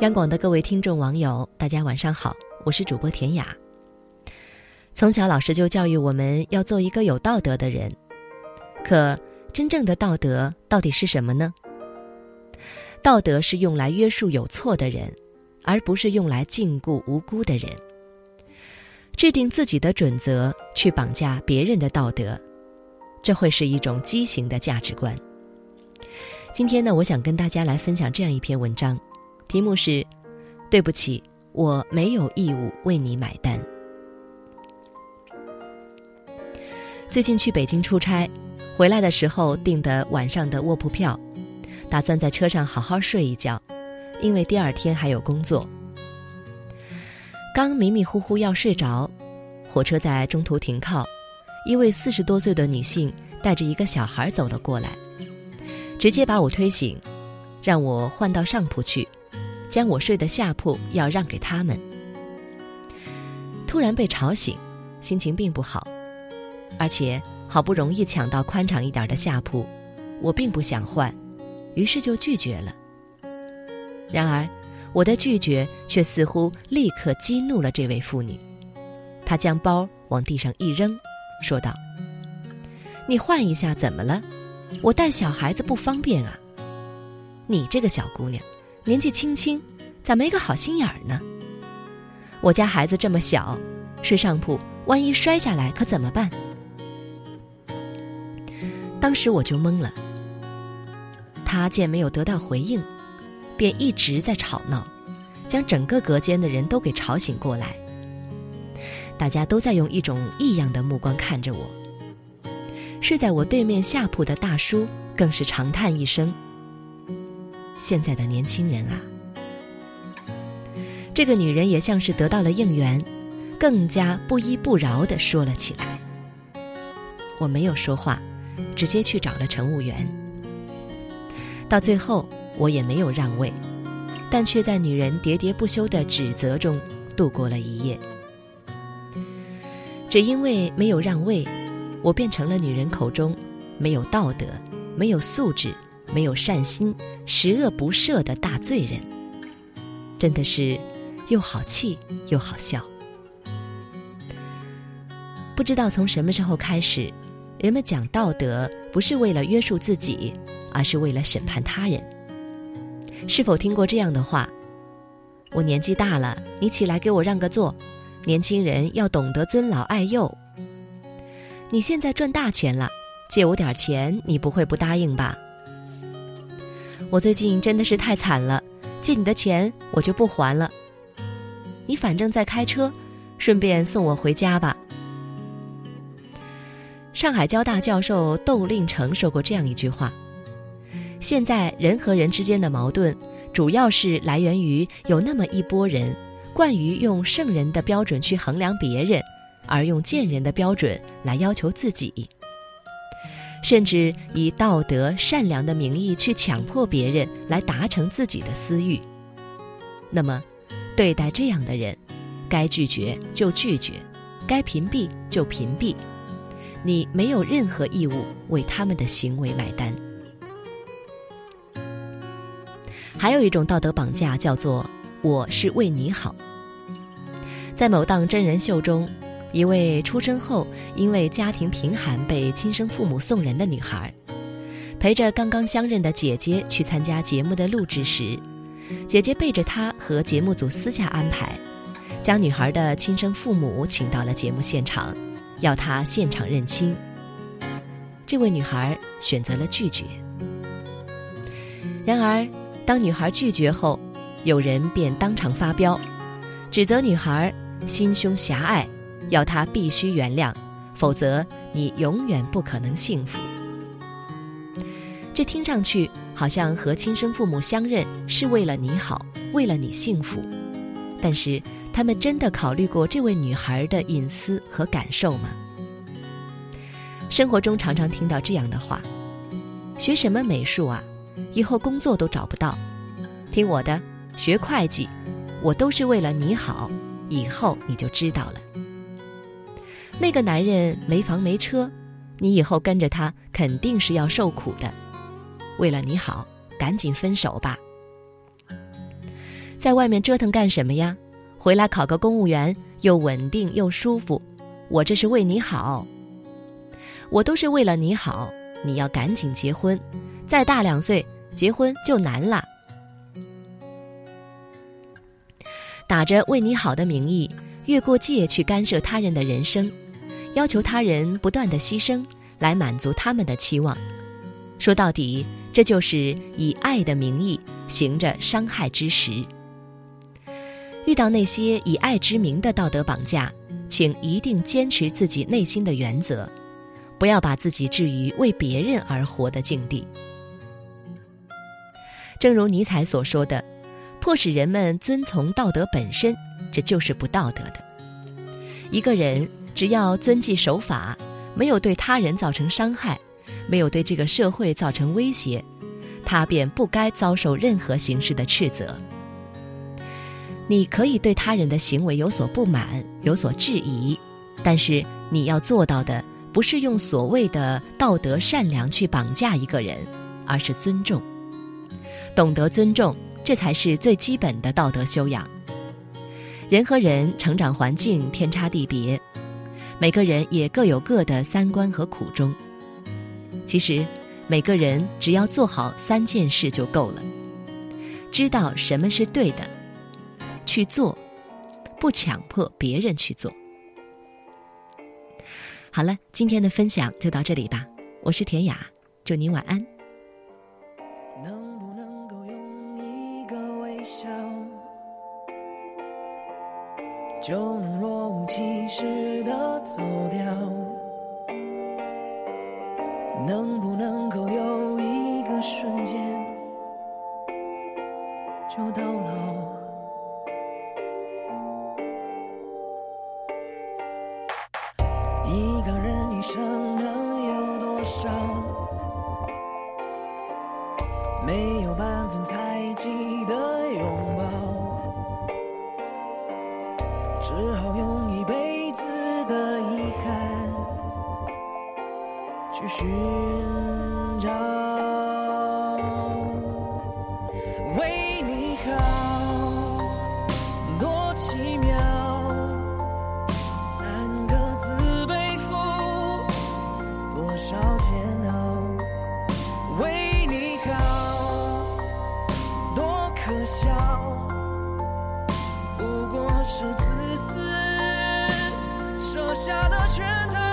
央广的各位听众网友，大家晚上好，我是主播田雅。从小老师就教育我们要做一个有道德的人，可真正的道德到底是什么呢？道德是用来约束有错的人，而不是用来禁锢无辜的人。制定自己的准则去绑架别人的道德，这会是一种畸形的价值观。今天呢，我想跟大家来分享这样一篇文章。题目是：对不起，我没有义务为你买单。最近去北京出差，回来的时候订的晚上的卧铺票，打算在车上好好睡一觉，因为第二天还有工作。刚迷迷糊糊要睡着，火车在中途停靠，一位四十多岁的女性带着一个小孩走了过来，直接把我推醒，让我换到上铺去。将我睡的下铺要让给他们。突然被吵醒，心情并不好，而且好不容易抢到宽敞一点的下铺，我并不想换，于是就拒绝了。然而，我的拒绝却似乎立刻激怒了这位妇女，她将包往地上一扔，说道：“你换一下怎么了？我带小孩子不方便啊。你这个小姑娘。”年纪轻轻，咋没个好心眼儿呢？我家孩子这么小，睡上铺，万一摔下来可怎么办？当时我就懵了。他见没有得到回应，便一直在吵闹，将整个隔间的人都给吵醒过来。大家都在用一种异样的目光看着我。睡在我对面下铺的大叔更是长叹一声。现在的年轻人啊，这个女人也像是得到了应援，更加不依不饶地说了起来。我没有说话，直接去找了乘务员。到最后，我也没有让位，但却在女人喋喋不休的指责中度过了一夜。只因为没有让位，我变成了女人口中没有道德、没有素质。没有善心、十恶不赦的大罪人，真的是又好气又好笑。不知道从什么时候开始，人们讲道德不是为了约束自己，而是为了审判他人。是否听过这样的话？我年纪大了，你起来给我让个座。年轻人要懂得尊老爱幼。你现在赚大钱了，借我点钱，你不会不答应吧？我最近真的是太惨了，借你的钱我就不还了。你反正在开车，顺便送我回家吧。上海交大教授窦令成说过这样一句话：现在人和人之间的矛盾，主要是来源于有那么一波人，惯于用圣人的标准去衡量别人，而用贱人的标准来要求自己。甚至以道德善良的名义去强迫别人来达成自己的私欲。那么，对待这样的人，该拒绝就拒绝，该屏蔽就屏蔽，你没有任何义务为他们的行为买单。还有一种道德绑架，叫做“我是为你好”。在某档真人秀中。一位出生后因为家庭贫寒被亲生父母送人的女孩，陪着刚刚相认的姐姐去参加节目的录制时，姐姐背着她和节目组私下安排，将女孩的亲生父母请到了节目现场，要她现场认亲。这位女孩选择了拒绝。然而，当女孩拒绝后，有人便当场发飙，指责女孩心胸狭隘。要他必须原谅，否则你永远不可能幸福。这听上去好像和亲生父母相认是为了你好，为了你幸福。但是他们真的考虑过这位女孩的隐私和感受吗？生活中常常听到这样的话：“学什么美术啊，以后工作都找不到。听我的，学会计，我都是为了你好，以后你就知道了。”那个男人没房没车，你以后跟着他肯定是要受苦的。为了你好，赶紧分手吧。在外面折腾干什么呀？回来考个公务员，又稳定又舒服。我这是为你好，我都是为了你好。你要赶紧结婚，再大两岁结婚就难了。打着为你好的名义，越过界去干涉他人的人生，要求他人不断的牺牲来满足他们的期望。说到底，这就是以爱的名义行着伤害之实。遇到那些以爱之名的道德绑架，请一定坚持自己内心的原则，不要把自己置于为别人而活的境地。正如尼采所说的：“迫使人们遵从道德本身，这就是不道德的。”一个人只要遵纪守法，没有对他人造成伤害，没有对这个社会造成威胁，他便不该遭受任何形式的斥责。你可以对他人的行为有所不满、有所质疑，但是你要做到的不是用所谓的道德善良去绑架一个人，而是尊重。懂得尊重，这才是最基本的道德修养。人和人成长环境天差地别，每个人也各有各的三观和苦衷。其实，每个人只要做好三件事就够了：知道什么是对的。去做，不强迫别人去做。好了，今天的分享就到这里吧。我是田雅，祝您晚安。能不能够用一个微笑，就能若无其事的走掉？能不能够有一个瞬间，就到老？一个人一生能有多少？落下的圈套，